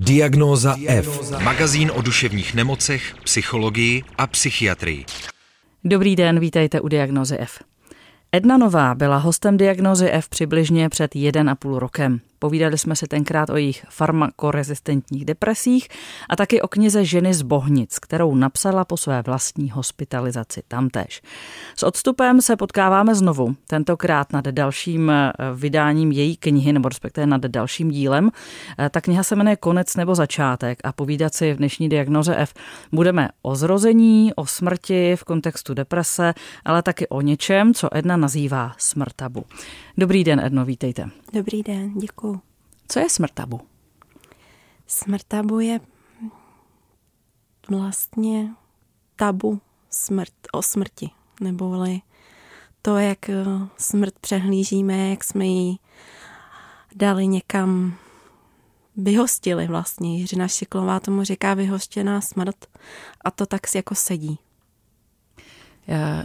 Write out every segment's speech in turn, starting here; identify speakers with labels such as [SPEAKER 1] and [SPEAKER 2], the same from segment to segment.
[SPEAKER 1] Diagnóza F.
[SPEAKER 2] Magazín o duševních nemocech, psychologii a psychiatrii.
[SPEAKER 3] Dobrý den, vítejte u Diagnozy F. Edna Nová byla hostem Diagnozy F přibližně před 1,5 rokem. Povídali jsme si tenkrát o jejich farmakorezistentních depresích a taky o knize Ženy z Bohnic, kterou napsala po své vlastní hospitalizaci tamtéž. S odstupem se potkáváme znovu, tentokrát nad dalším eh, vydáním její knihy, nebo respektive nad dalším dílem. Eh, ta kniha se jmenuje Konec nebo začátek a povídat si v dnešní diagnoze F budeme o zrození, o smrti v kontextu deprese, ale taky o něčem, co Edna nazývá smrtabu. Dobrý den, Edno, vítejte.
[SPEAKER 4] Dobrý den, děkuji.
[SPEAKER 3] Co je smrt tabu?
[SPEAKER 4] Smrt tabu je vlastně tabu smrt, o smrti, neboli to, jak eh, smrt přehlížíme, jak jsme ji dali někam vyhostili vlastně. Jiřina Šiklová tomu říká vyhoštěná smrt a to tak si jako sedí.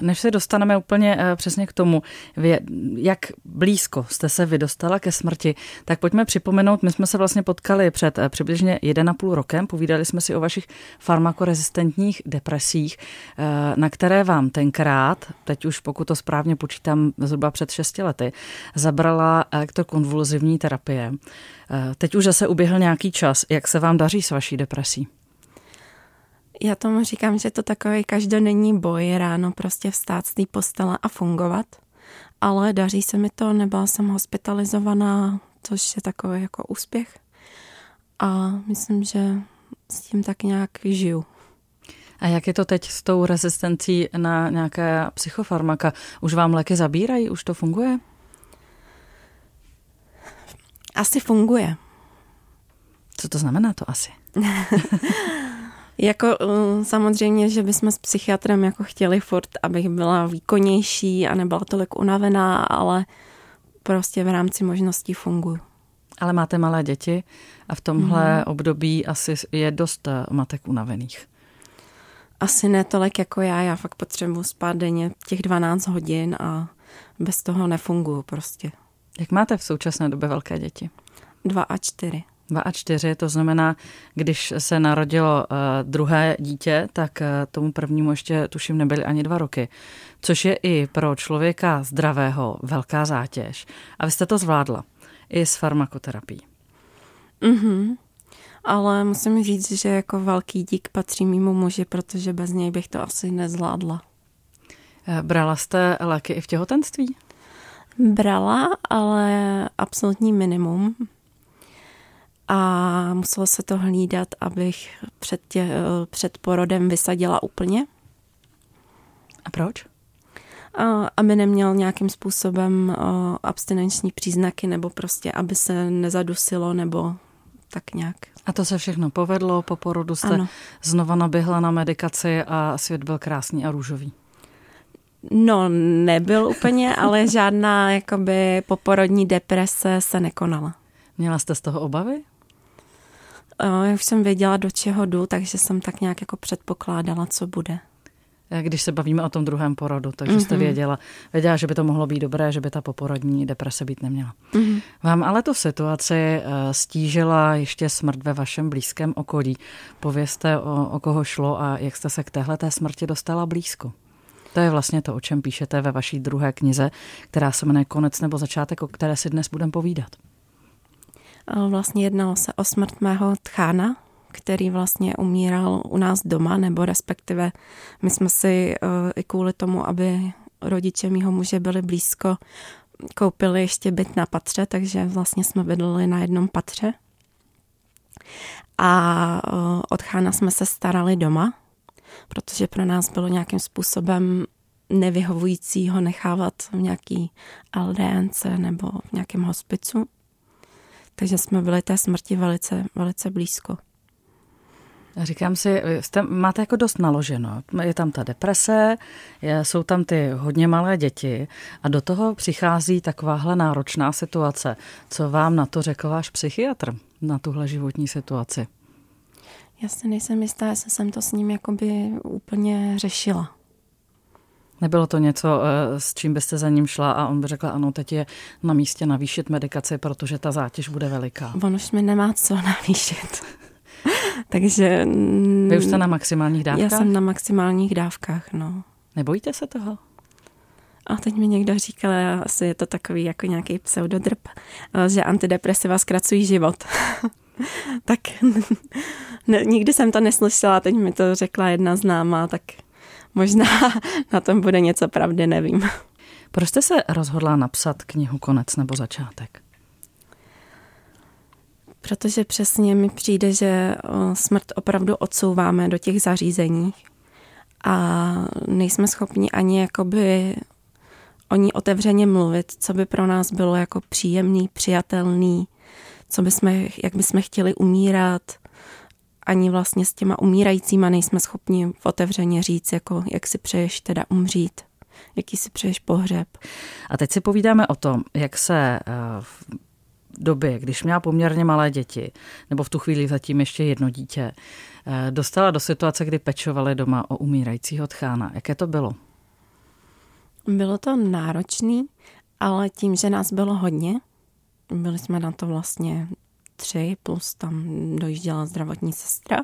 [SPEAKER 3] Než se dostaneme úplně eh, přesně k tomu, jak blízko jste se vydostala ke smrti, tak pojďme připomenout, my jsme se vlastně potkali před eh, přibližně 1,5 rokem, povídali jsme si o vašich farmakorezistentních depresích, eh, na které vám tenkrát, teď už pokud to správně počítám, zhruba před 6 lety, zabrala elektrokonvulzivní terapie. Teď už zase uběhl nějaký čas. Jak se vám daří s vaší depresí?
[SPEAKER 4] Já tomu říkám, že to takový každodenní boj, ráno prostě vstát z té postele a fungovat. Ale daří se mi to, nebyla jsem hospitalizovaná, což je takový jako úspěch. A myslím, že s tím tak nějak žiju.
[SPEAKER 3] A jak je to teď s tou rezistencí na nějaké psychofarmaka? Už vám léky zabírají? Už to funguje?
[SPEAKER 4] Asi funguje.
[SPEAKER 3] Co to znamená to asi?
[SPEAKER 4] Jako uh, samozřejmě, že bychom s psychiatrem jako chtěli furt, abych byla výkonnější a nebyla tolik unavená, ale prostě v rámci možností funguji.
[SPEAKER 3] Ale máte malé děti a v tomhle mm. období asi je dost eh, matek unavených.
[SPEAKER 4] Asi ne tolik jako já, já fakt potřebuji spát denně těch 12 hodin a bez toho nefunguju prostě.
[SPEAKER 3] Jak máte v současné době velké děti?
[SPEAKER 4] Dva a čtyři.
[SPEAKER 3] Dva a čtyři, to znamená, když se narodilo uh, druhé dítě, tak uh, tomu prvnímu ještě tuším nebyly ani dva roky, což je i pro člověka zdravého velká zátěž. A vy jste to zvládla i s farmakoterapií.
[SPEAKER 4] Mhm. Ale musím říct, že jako velký dík patří mimo muži, protože bez něj bych to asi nezvládla.
[SPEAKER 3] Eh, brala jste léky i v těhotenství?
[SPEAKER 4] Brala, ale absolutní minimum a muselo se to hlídat, abych před, tě, před porodem vysadila úplně.
[SPEAKER 3] A proč?
[SPEAKER 4] Aby neměl nějakým způsobem abstinenční příznaky nebo prostě, aby se nezadusilo nebo tak nějak.
[SPEAKER 3] A to se všechno povedlo, po porodu jste ano. znova naběhla na medikaci a svět byl krásný a růžový.
[SPEAKER 4] No, nebyl úplně, ale žádná jakoby poporodní deprese se nekonala.
[SPEAKER 3] Měla jste z toho obavy?
[SPEAKER 4] Já už jsem věděla, do čeho jdu, takže jsem tak nějak jako předpokládala, co bude.
[SPEAKER 3] Když se bavíme o tom druhém porodu, takže mm-hmm. jste mhm. věděla, věděla, že by to mohlo být dobré, že by ta poporodní deprese být neměla. Mm-hmm. Vám ale tu situaci eh, stížila ještě smrt ve vašem blízkém okolí. Povězte, o, o koho šlo a jak jste se k téhle té smrti dostala blízko. To je vlastně to, o čem píšete ve vaší druhé knize, která se jmenuje Konec nebo začátek, o které si dnes budeme povídat.
[SPEAKER 4] Vlastně jednalo se o smrt mého tchána, který vlastně umíral u nás doma, nebo respektive my jsme si eh, i kvůli tomu, aby rodiče mýho muže byli blízko, koupili ještě byt na patře, takže vlastně jsme bydleli na jednom patře. A eh, od chána jsme se starali doma, protože pro nás bylo nějakým způsobem nevyhovující ho nechávat v nějaký LDNC nebo v nějakém hospicu. Takže jsme byli té smrti velice, velice blízko.
[SPEAKER 3] Říkám si, jste, máte jako dost naloženo. Je tam ta deprese, je, jsou tam ty hodně malé děti a do toho přichází takováhle náročná situace. Co vám na to řekl váš psychiatr, na tuhle životní situaci?
[SPEAKER 4] Já si nejsem jistá, jestli jsem to s ním jakoby úplně řešila.
[SPEAKER 3] Nebylo to něco, eh, s čím byste za ním šla a on by řekl, ano, teď je na místě navýšit medikaci, protože ta zátěž bude veliká.
[SPEAKER 4] On už mi nemá co navýšit. Takže...
[SPEAKER 3] Vy už jste na maximálních dávkách?
[SPEAKER 4] Já jsem na maximálních dávkách, no.
[SPEAKER 3] Nebojíte se toho?
[SPEAKER 4] A teď mi někdo říkal, asi je to takový jako nějaký pseudodrp, že antidepresiva zkracují život. tak ne, nikdy jsem to neslyšela, teď mi to řekla jedna známá, tak možná na tom bude něco pravdy, nevím.
[SPEAKER 3] Proč jste se rozhodla napsat knihu Konec nebo začátek?
[SPEAKER 4] Protože přesně mi přijde, že smrt opravdu odsouváme do těch zařízení a nejsme schopni ani jakoby o ní otevřeně mluvit, co by pro nás bylo jako příjemný, přijatelný, co by jsme, jak bychom chtěli umírat. Ani vlastně s těma umírajícíma nejsme schopni otevřeně říct, jako jak si přeješ teda umřít, jaký si přeješ pohřeb.
[SPEAKER 3] A teď si povídáme o tom, jak se eh, v době, když měla poměrně malé děti, nebo v tu chvíli zatím ještě jedno dítě, eh, dostala do situace, kdy pečovali doma o umírajícího tchána. Jaké to bylo?
[SPEAKER 4] Bylo to náročný, ale tím, že nás bylo hodně, byli jsme na to vlastně tři, plus tam dojížděla zdravotní sestra,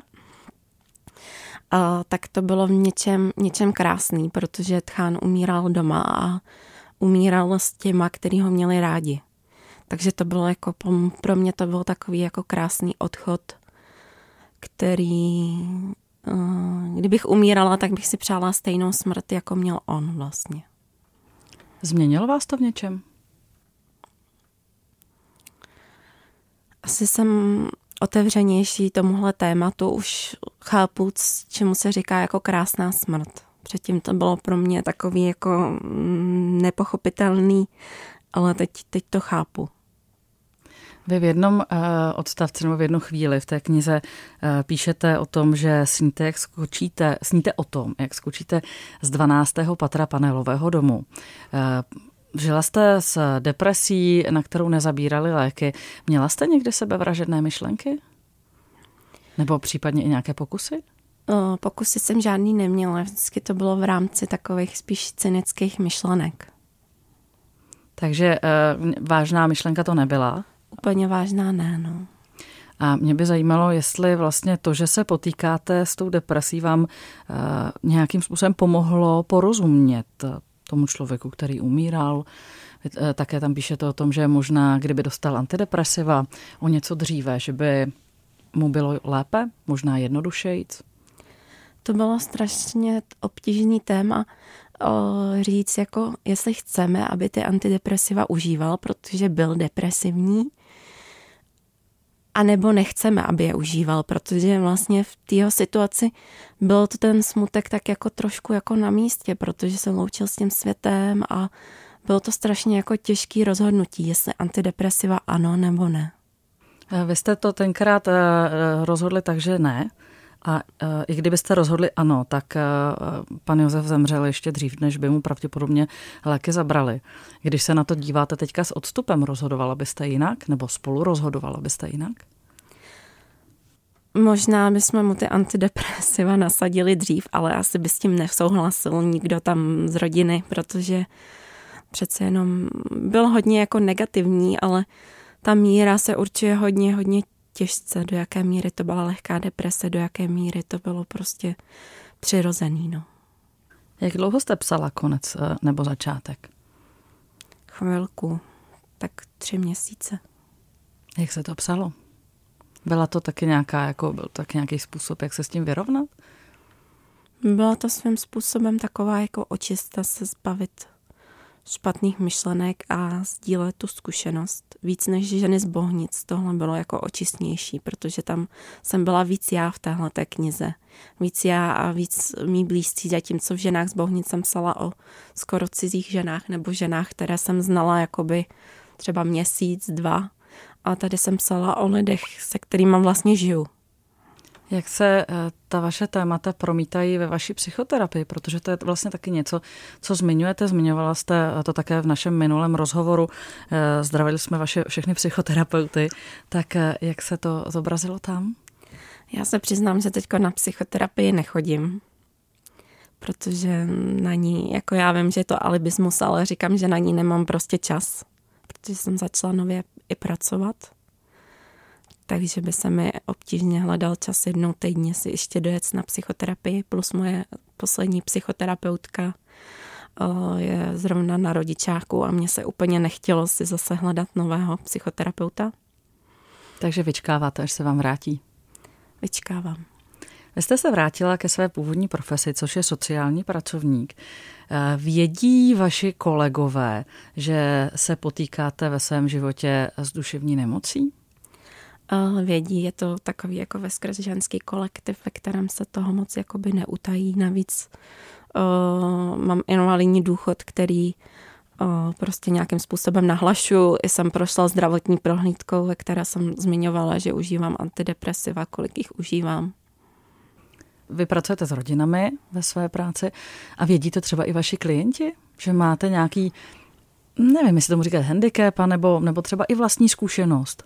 [SPEAKER 4] a, tak to bylo v něčem, něčem krásný, protože Tchán umíral doma a umíral s těma, který ho měli rádi. Takže to bylo jako, pro mě to byl takový jako krásný odchod, který, kdybych umírala, tak bych si přála stejnou smrt, jako měl on vlastně.
[SPEAKER 3] Změnilo vás to v něčem?
[SPEAKER 4] Asi jsem otevřenější tomuhle tématu, už chápu, čemu se říká jako krásná smrt. Předtím to bylo pro mě takový jako mm, nepochopitelný, ale teď, teď to chápu.
[SPEAKER 3] Vy v jednom uh, odstavci nebo v jednu chvíli v té knize uh, píšete o tom, že sníte, jak skočíte, sníte o tom, jak skočíte z 12. patra panelového domu. Žila jste s depresí, na kterou nezabírali léky. Měla jste někdy sebevražedné myšlenky? Nebo případně i nějaké pokusy?
[SPEAKER 4] Pokusy jsem žádný neměla. Vždycky to bylo v rámci takových spíš cynických myšlenek.
[SPEAKER 3] Takže e, vážná myšlenka to nebyla?
[SPEAKER 4] Úplně vážná ne, no.
[SPEAKER 3] A mě by zajímalo, jestli vlastně to, že se potýkáte s tou depresí, vám e, nějakým způsobem pomohlo porozumět tomu člověku, který umíral. E, také tam píšete o tom, že možná, kdyby dostal antidepresiva o něco dříve, že by mu bylo lépe, možná jednodušejc.
[SPEAKER 4] To bylo strašně obtížný téma o, říct, jako jestli chceme, aby ty antidepresiva užíval, protože byl depresivní, a nebo nechceme, aby je užíval, protože vlastně v té situaci byl to ten smutek tak jako trošku jako na místě, protože se loučil s tím světem a bylo to strašně jako těžký rozhodnutí, jestli antidepresiva ano nebo ne.
[SPEAKER 3] Vy jste to tenkrát eh, eh, rozhodli tak, že ne. A i kdybyste rozhodli ano, tak pan Josef zemřel ještě dřív, než by mu pravděpodobně léky zabrali. Když se na to díváte teďka s odstupem, rozhodovala byste jinak? Nebo spolu rozhodovala byste jinak?
[SPEAKER 4] Možná bychom mu ty antidepresiva nasadili dřív, ale asi by s tím nesouhlasil nikdo tam z rodiny, protože přece jenom byl hodně jako negativní, ale ta míra se určuje hodně, hodně těžce, do jaké míry to byla lehká deprese, do jaké míry to bylo prostě přirozený. No.
[SPEAKER 3] Jak dlouho jste psala konec eh, nebo začátek?
[SPEAKER 4] Chvilku, tak tři měsíce.
[SPEAKER 3] Jak se to psalo? Byla to taky nějaká, jako byl taky nějaký způsob, jak se s tím vyrovnat?
[SPEAKER 4] Byla to svým způsobem taková jako očista se zbavit špatných myšlenek a sdílet tu zkušenost. Víc než ženy z Bohnic, tohle bylo jako očistnější, protože tam jsem byla víc já v téhle té knize. Víc já a víc mý blízcí, zatímco v ženách z Bohnic jsem psala o skoro cizích ženách nebo ženách, které jsem znala jakoby třeba měsíc, dva. A tady jsem psala o lidech, se kterými vlastně žiju.
[SPEAKER 3] Jak se eh, ta vaše témata promítají ve vaší psychoterapii, protože to je vlastně taky něco, co zmiňujete. Zmiňovala jste to také v našem minulém rozhovoru. Eh, zdravili jsme vaše všechny psychoterapeuty. Tak eh, jak se to zobrazilo tam?
[SPEAKER 4] Já se přiznám, že teď na psychoterapii nechodím, protože na ní, jako já vím, že je to alibismus, ale říkám, že na ní nemám prostě čas, protože jsem začala nově i pracovat takže by se mi obtížně hledal čas jednou týdně si ještě dojet na psychoterapii, plus moje poslední psychoterapeutka eh, je zrovna na rodičáku a mně se úplně nechtělo si zase hledat nového psychoterapeuta.
[SPEAKER 3] Takže vyčkáváte, až se vám vrátí?
[SPEAKER 4] Vyčkávám.
[SPEAKER 3] Vy jste se vrátila ke své původní profesi, což je sociální pracovník. Eh, vědí vaši kolegové, že se potýkáte ve svém životě s duševní nemocí?
[SPEAKER 4] Vědí, je to takový jako ve ženský kolektiv, ve kterém se toho moc jakoby neutají. Navíc uh, mám invalidní důchod, který uh, prostě nějakým způsobem nahlašu. I jsem prošla zdravotní prohlídkou, ve které jsem zmiňovala, že užívám antidepresiva, kolik jich užívám.
[SPEAKER 3] Vy pracujete s rodinami ve své práci a vědí to třeba i vaši klienti, že máte nějaký, nevím, jestli tomu říkat handicap, nebo, nebo třeba i vlastní zkušenost?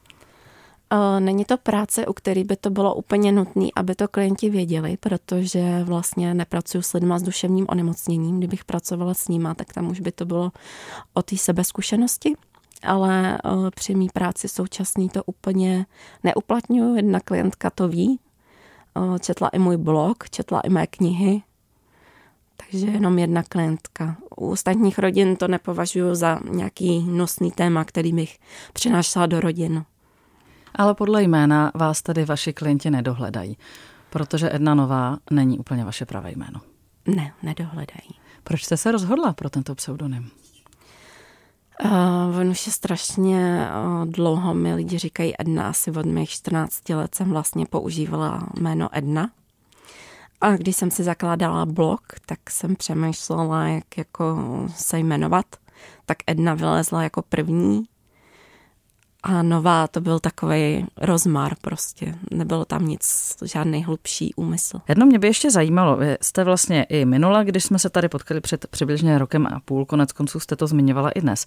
[SPEAKER 4] Není to práce, u který by to bylo úplně nutné, aby to klienti věděli, protože vlastně nepracuju s lidmi s duševním onemocněním. Kdybych pracovala s nima, tak tam už by to bylo o té sebezkušenosti. Ale při mý práci současný to úplně neuplatňuju. Jedna klientka to ví, četla i můj blog, četla i mé knihy, takže jenom jedna klientka. U ostatních rodin to nepovažuji za nějaký nosný téma, který bych přinášela do rodin.
[SPEAKER 3] Ale podle jména vás tady vaši klienti nedohledají, protože Edna Nová není úplně vaše pravé jméno.
[SPEAKER 4] Ne, nedohledají.
[SPEAKER 3] Proč jste se rozhodla pro tento pseudonym?
[SPEAKER 4] Uh, on už je strašně uh, dlouho, mi lidi říkají Edna, asi od mých 14 let jsem vlastně používala jméno Edna. A když jsem si zakládala blog, tak jsem přemýšlela, jak jako se jmenovat. Tak Edna vylezla jako první a nová to byl takový rozmar prostě. Nebylo tam nic, žádný hlubší úmysl.
[SPEAKER 3] Jedno mě by ještě zajímalo, vy jste vlastně i minula, když jsme se tady potkali před přibližně rokem a půl, konec konců jste to zmiňovala i dnes.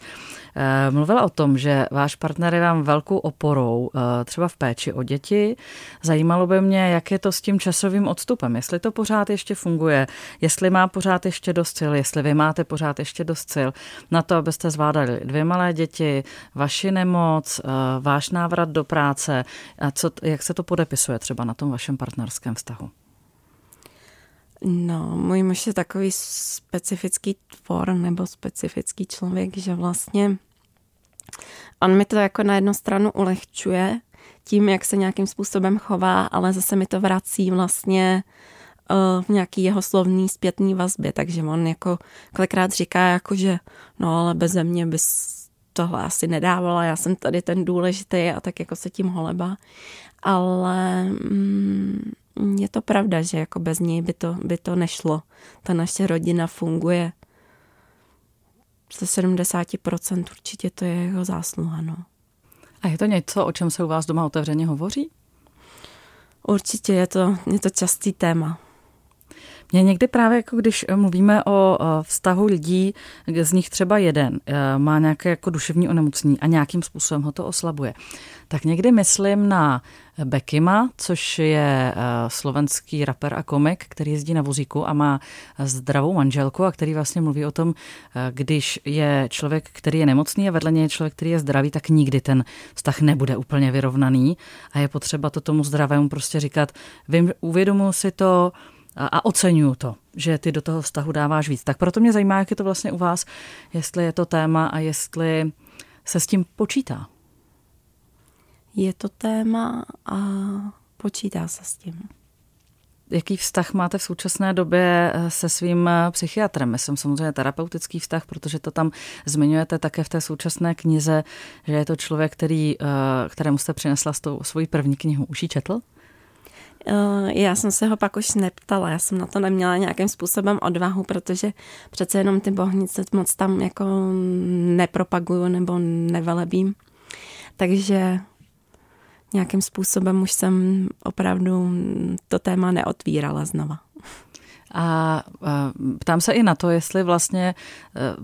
[SPEAKER 3] Eh, mluvila o tom, že váš partner je vám velkou oporou, eh, třeba v péči o děti. Zajímalo by mě, jak je to s tím časovým odstupem, jestli to pořád ještě funguje, jestli má pořád ještě dost sil, jestli vy máte pořád ještě dost sil na to, abyste zvládali dvě malé děti, vaši nemoc, váš návrat do práce a co, jak se to podepisuje třeba na tom vašem partnerském vztahu?
[SPEAKER 4] No, můj muž je takový specifický tvor nebo specifický člověk, že vlastně on mi to jako na jednu stranu ulehčuje tím, jak se nějakým způsobem chová, ale zase mi to vrací vlastně uh, v nějaký jeho slovný zpětný vazbě, takže on jako kolikrát říká jako, že no ale beze mě bys tohle asi nedávala, já jsem tady ten důležitý a tak jako se tím holeba. Ale mm, je to pravda, že jako bez něj by to, by to nešlo. Ta naše rodina funguje ze 70% určitě to je jeho zásluha. No.
[SPEAKER 3] A je to něco, o čem se u vás doma otevřeně hovoří?
[SPEAKER 4] Určitě je to, je to častý téma.
[SPEAKER 3] Mě někdy právě, jako když mluvíme o vztahu lidí, z nich třeba jeden e, má nějaké jako duševní onemocnění a nějakým způsobem ho to oslabuje, tak někdy myslím na Bekima, což je slovenský rapper a komik, který jezdí na vozíku a má zdravou manželku a který vlastně mluví o tom, když je člověk, který je nemocný a vedle něj je člověk, který je zdravý, tak nikdy ten vztah nebude úplně vyrovnaný. A je potřeba to tomu zdravému prostě říkat, vím, uvědomuji si to, a oceňuju to, že ty do toho vztahu dáváš víc. Tak proto mě zajímá, jak je to vlastně u vás, jestli je to téma a jestli se s tím počítá.
[SPEAKER 4] Je to téma a počítá se s tím.
[SPEAKER 3] Jaký vztah máte v současné době eh, se svým eh, psychiatrem? Myslím samozřejmě terapeutický vztah, protože to tam zmiňujete také v té současné knize, že je to člověk, který, eh, kterému jste přinesla svoji první knihu. Už ji četl?
[SPEAKER 4] Eh, já jsem se ho pak už neptala, já jsem na to neměla nějakým způsobem odvahu, protože přece jenom ty bohnice moc tam jako nepropaguju nebo nevelebím. Takže nějakým způsobem už jsem opravdu to téma neotvírala znova.
[SPEAKER 3] A, a ptám se i na to, jestli vlastně eh,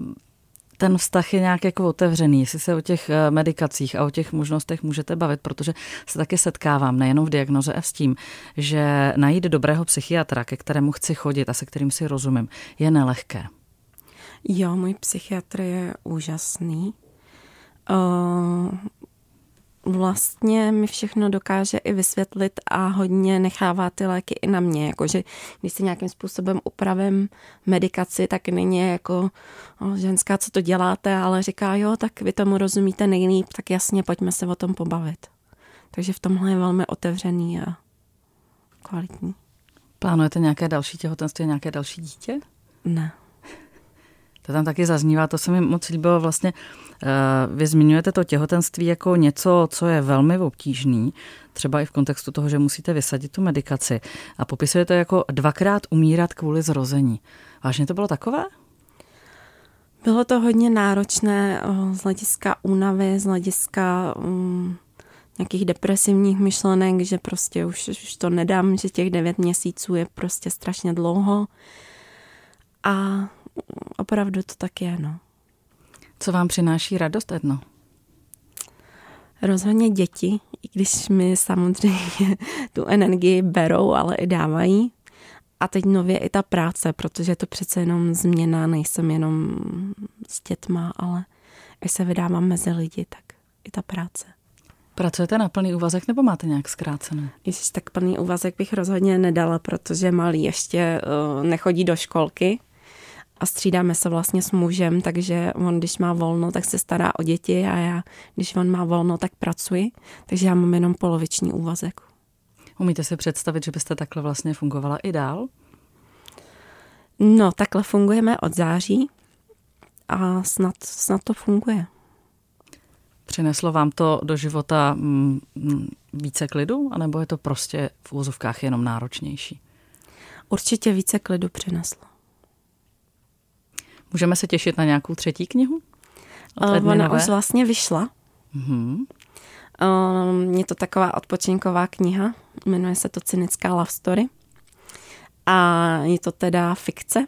[SPEAKER 3] ten vztah je nějak jako otevřený, jestli se o těch eh, medicacích a o těch možnostech můžete bavit, protože se taky setkávám nejenom v diagnoze a s tím, že najít dobrého psychiatra, ke kterému chci chodit a se kterým si rozumím, je nelehké.
[SPEAKER 4] Jo, můj psychiatr je úžasný. Uh, vlastně mi všechno dokáže i vysvětlit a hodně nechává ty léky i na mě. Jakože když si nějakým způsobem upravím medikaci, tak není jako o, ženská, co to děláte, ale říká, jo, tak vy tomu rozumíte nejlíp, tak jasně, pojďme se o tom pobavit. Takže v tomhle je velmi otevřený a kvalitní.
[SPEAKER 3] Plánujete nějaké další těhotenství, nějaké další dítě?
[SPEAKER 4] Ne.
[SPEAKER 3] To tam taky zaznívá, to se mi moc líbilo. Vlastně eh, vy zmiňujete to těhotenství jako něco, co je velmi obtížný, třeba i v kontextu toho, že musíte vysadit tu medikaci a popisujete jako dvakrát umírat kvůli zrození. Vážně to bylo takové?
[SPEAKER 4] Bylo to hodně náročné eh, z hlediska únavy, z hlediska um, nějakých depresivních myšlenek, že prostě už, už to nedám, že těch devět měsíců je prostě strašně dlouho. A opravdu to tak je, no.
[SPEAKER 3] Co vám přináší radost, Edno?
[SPEAKER 4] Rozhodně děti, i když mi samozřejmě tu energii berou, ale i dávají. A teď nově i ta práce, protože je to přece jenom změna, nejsem jenom s dětma, ale až se vydávám mezi lidi, tak i ta práce.
[SPEAKER 3] Pracujete na plný úvazek nebo máte nějak zkrácené?
[SPEAKER 4] Ježiš, tak plný úvazek bych rozhodně nedala, protože malý ještě uh, nechodí do školky a střídáme se vlastně s mužem, takže on, když má volno, tak se stará o děti a já, když on má volno, tak pracuji, takže já mám jenom poloviční úvazek.
[SPEAKER 3] Umíte si představit, že byste takhle vlastně fungovala i dál?
[SPEAKER 4] No, takhle fungujeme od září a snad, snad to funguje.
[SPEAKER 3] Přineslo vám to do života mm, mm, více klidu, anebo je to prostě v úzovkách jenom náročnější?
[SPEAKER 4] Určitě více klidu přineslo.
[SPEAKER 3] Můžeme se těšit na nějakou třetí knihu?
[SPEAKER 4] Uh, ona už vlastně vyšla. Mm-hmm. Uh, je to taková odpočinková kniha, jmenuje se to Cynická love story. A je to teda fikce.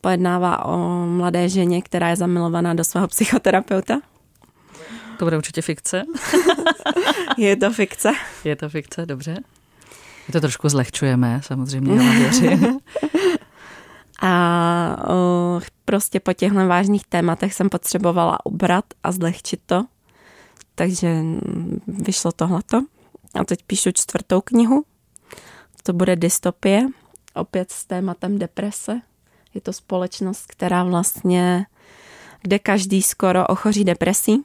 [SPEAKER 4] Pojednává o mladé ženě, která je zamilovaná do svého psychoterapeuta.
[SPEAKER 3] To bude určitě fikce.
[SPEAKER 4] je to fikce.
[SPEAKER 3] Je to fikce, dobře. My to trošku zlehčujeme, samozřejmě, ale věřím.
[SPEAKER 4] A o, prostě po těchto vážných tématech jsem potřebovala ubrat a zlehčit to. Takže vyšlo tohleto. A teď píšu čtvrtou knihu. To bude dystopie, opět s tématem deprese. Je to společnost, která vlastně, kde každý skoro ochoří depresí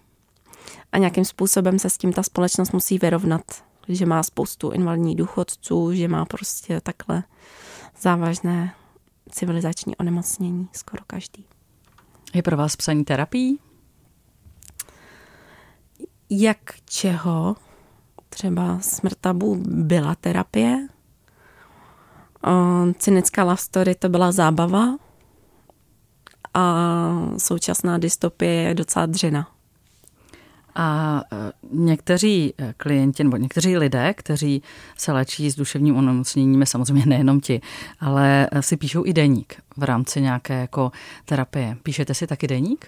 [SPEAKER 4] a nějakým způsobem se s tím ta společnost musí vyrovnat. Že má spoustu invalidních důchodců, že má prostě takhle závažné civilizační onemocnění, skoro každý.
[SPEAKER 3] Je pro vás psaní terapií?
[SPEAKER 4] Jak čeho? Třeba smrt tabu byla terapie. Cynická love story to byla zábava. A současná dystopie je docela dřina.
[SPEAKER 3] A e, někteří e, klienti nebo někteří lidé, kteří se léčí s duševním onemocněním, samozřejmě nejenom ti, ale e, si píšou i deník v rámci nějaké jako terapie. Píšete si taky deník?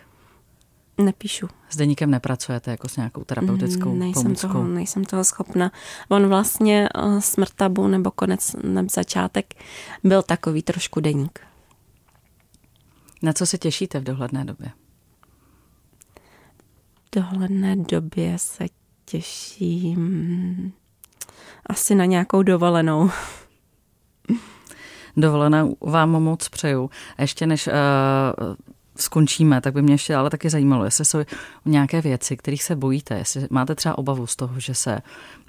[SPEAKER 4] Nepíšu.
[SPEAKER 3] S deníkem nepracujete jako s nějakou terapeutickou
[SPEAKER 4] mm, nejsem
[SPEAKER 3] pomůckou?
[SPEAKER 4] Toho, nejsem toho schopna. On vlastně smrt tabu nebo konec nebo začátek byl takový trošku deník.
[SPEAKER 3] Na co se těšíte v dohledné době?
[SPEAKER 4] Dohledné době se těším asi na nějakou dovolenou.
[SPEAKER 3] Dovolenou vám moc přeju. A ještě než uh, skončíme, tak by mě ještě ale taky zajímalo, jestli jsou nějaké věci, kterých se bojíte, jestli máte třeba obavu z toho, že se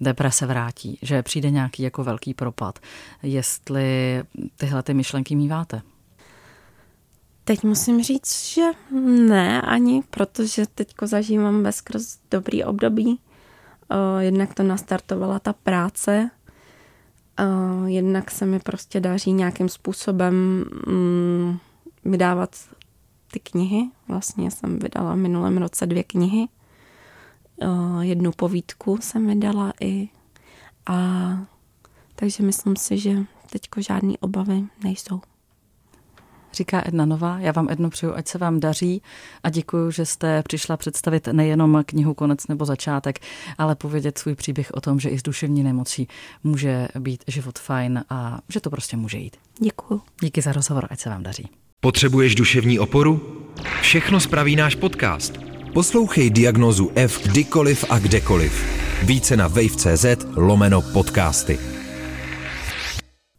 [SPEAKER 3] deprese vrátí, že přijde nějaký jako velký propad, jestli tyhle ty myšlenky míváte.
[SPEAKER 4] Teď musím říct, že ne ani, protože teďko zažívám bezkrz dobrý období. Jednak to nastartovala ta práce, jednak se mi prostě daří nějakým způsobem mm, vydávat ty knihy. Vlastně jsem vydala v minulém roce dvě knihy. Jednu povídku jsem vydala i. A takže myslím si, že teďko žádné obavy nejsou
[SPEAKER 3] říká Edna Nová. Já vám, Edno, přeju, ať se vám daří a děkuji, že jste přišla představit nejenom knihu Konec nebo začátek, ale povědět svůj příběh o tom, že i s duševní nemocí může být život fajn a že to prostě může jít.
[SPEAKER 4] Děkuji.
[SPEAKER 3] Díky za rozhovor, ať se vám daří.
[SPEAKER 2] Potřebuješ duševní oporu? Všechno spraví náš podcast. Poslouchej diagnozu F kdykoliv a kdekoliv. Více na wave.cz lomeno podcasty.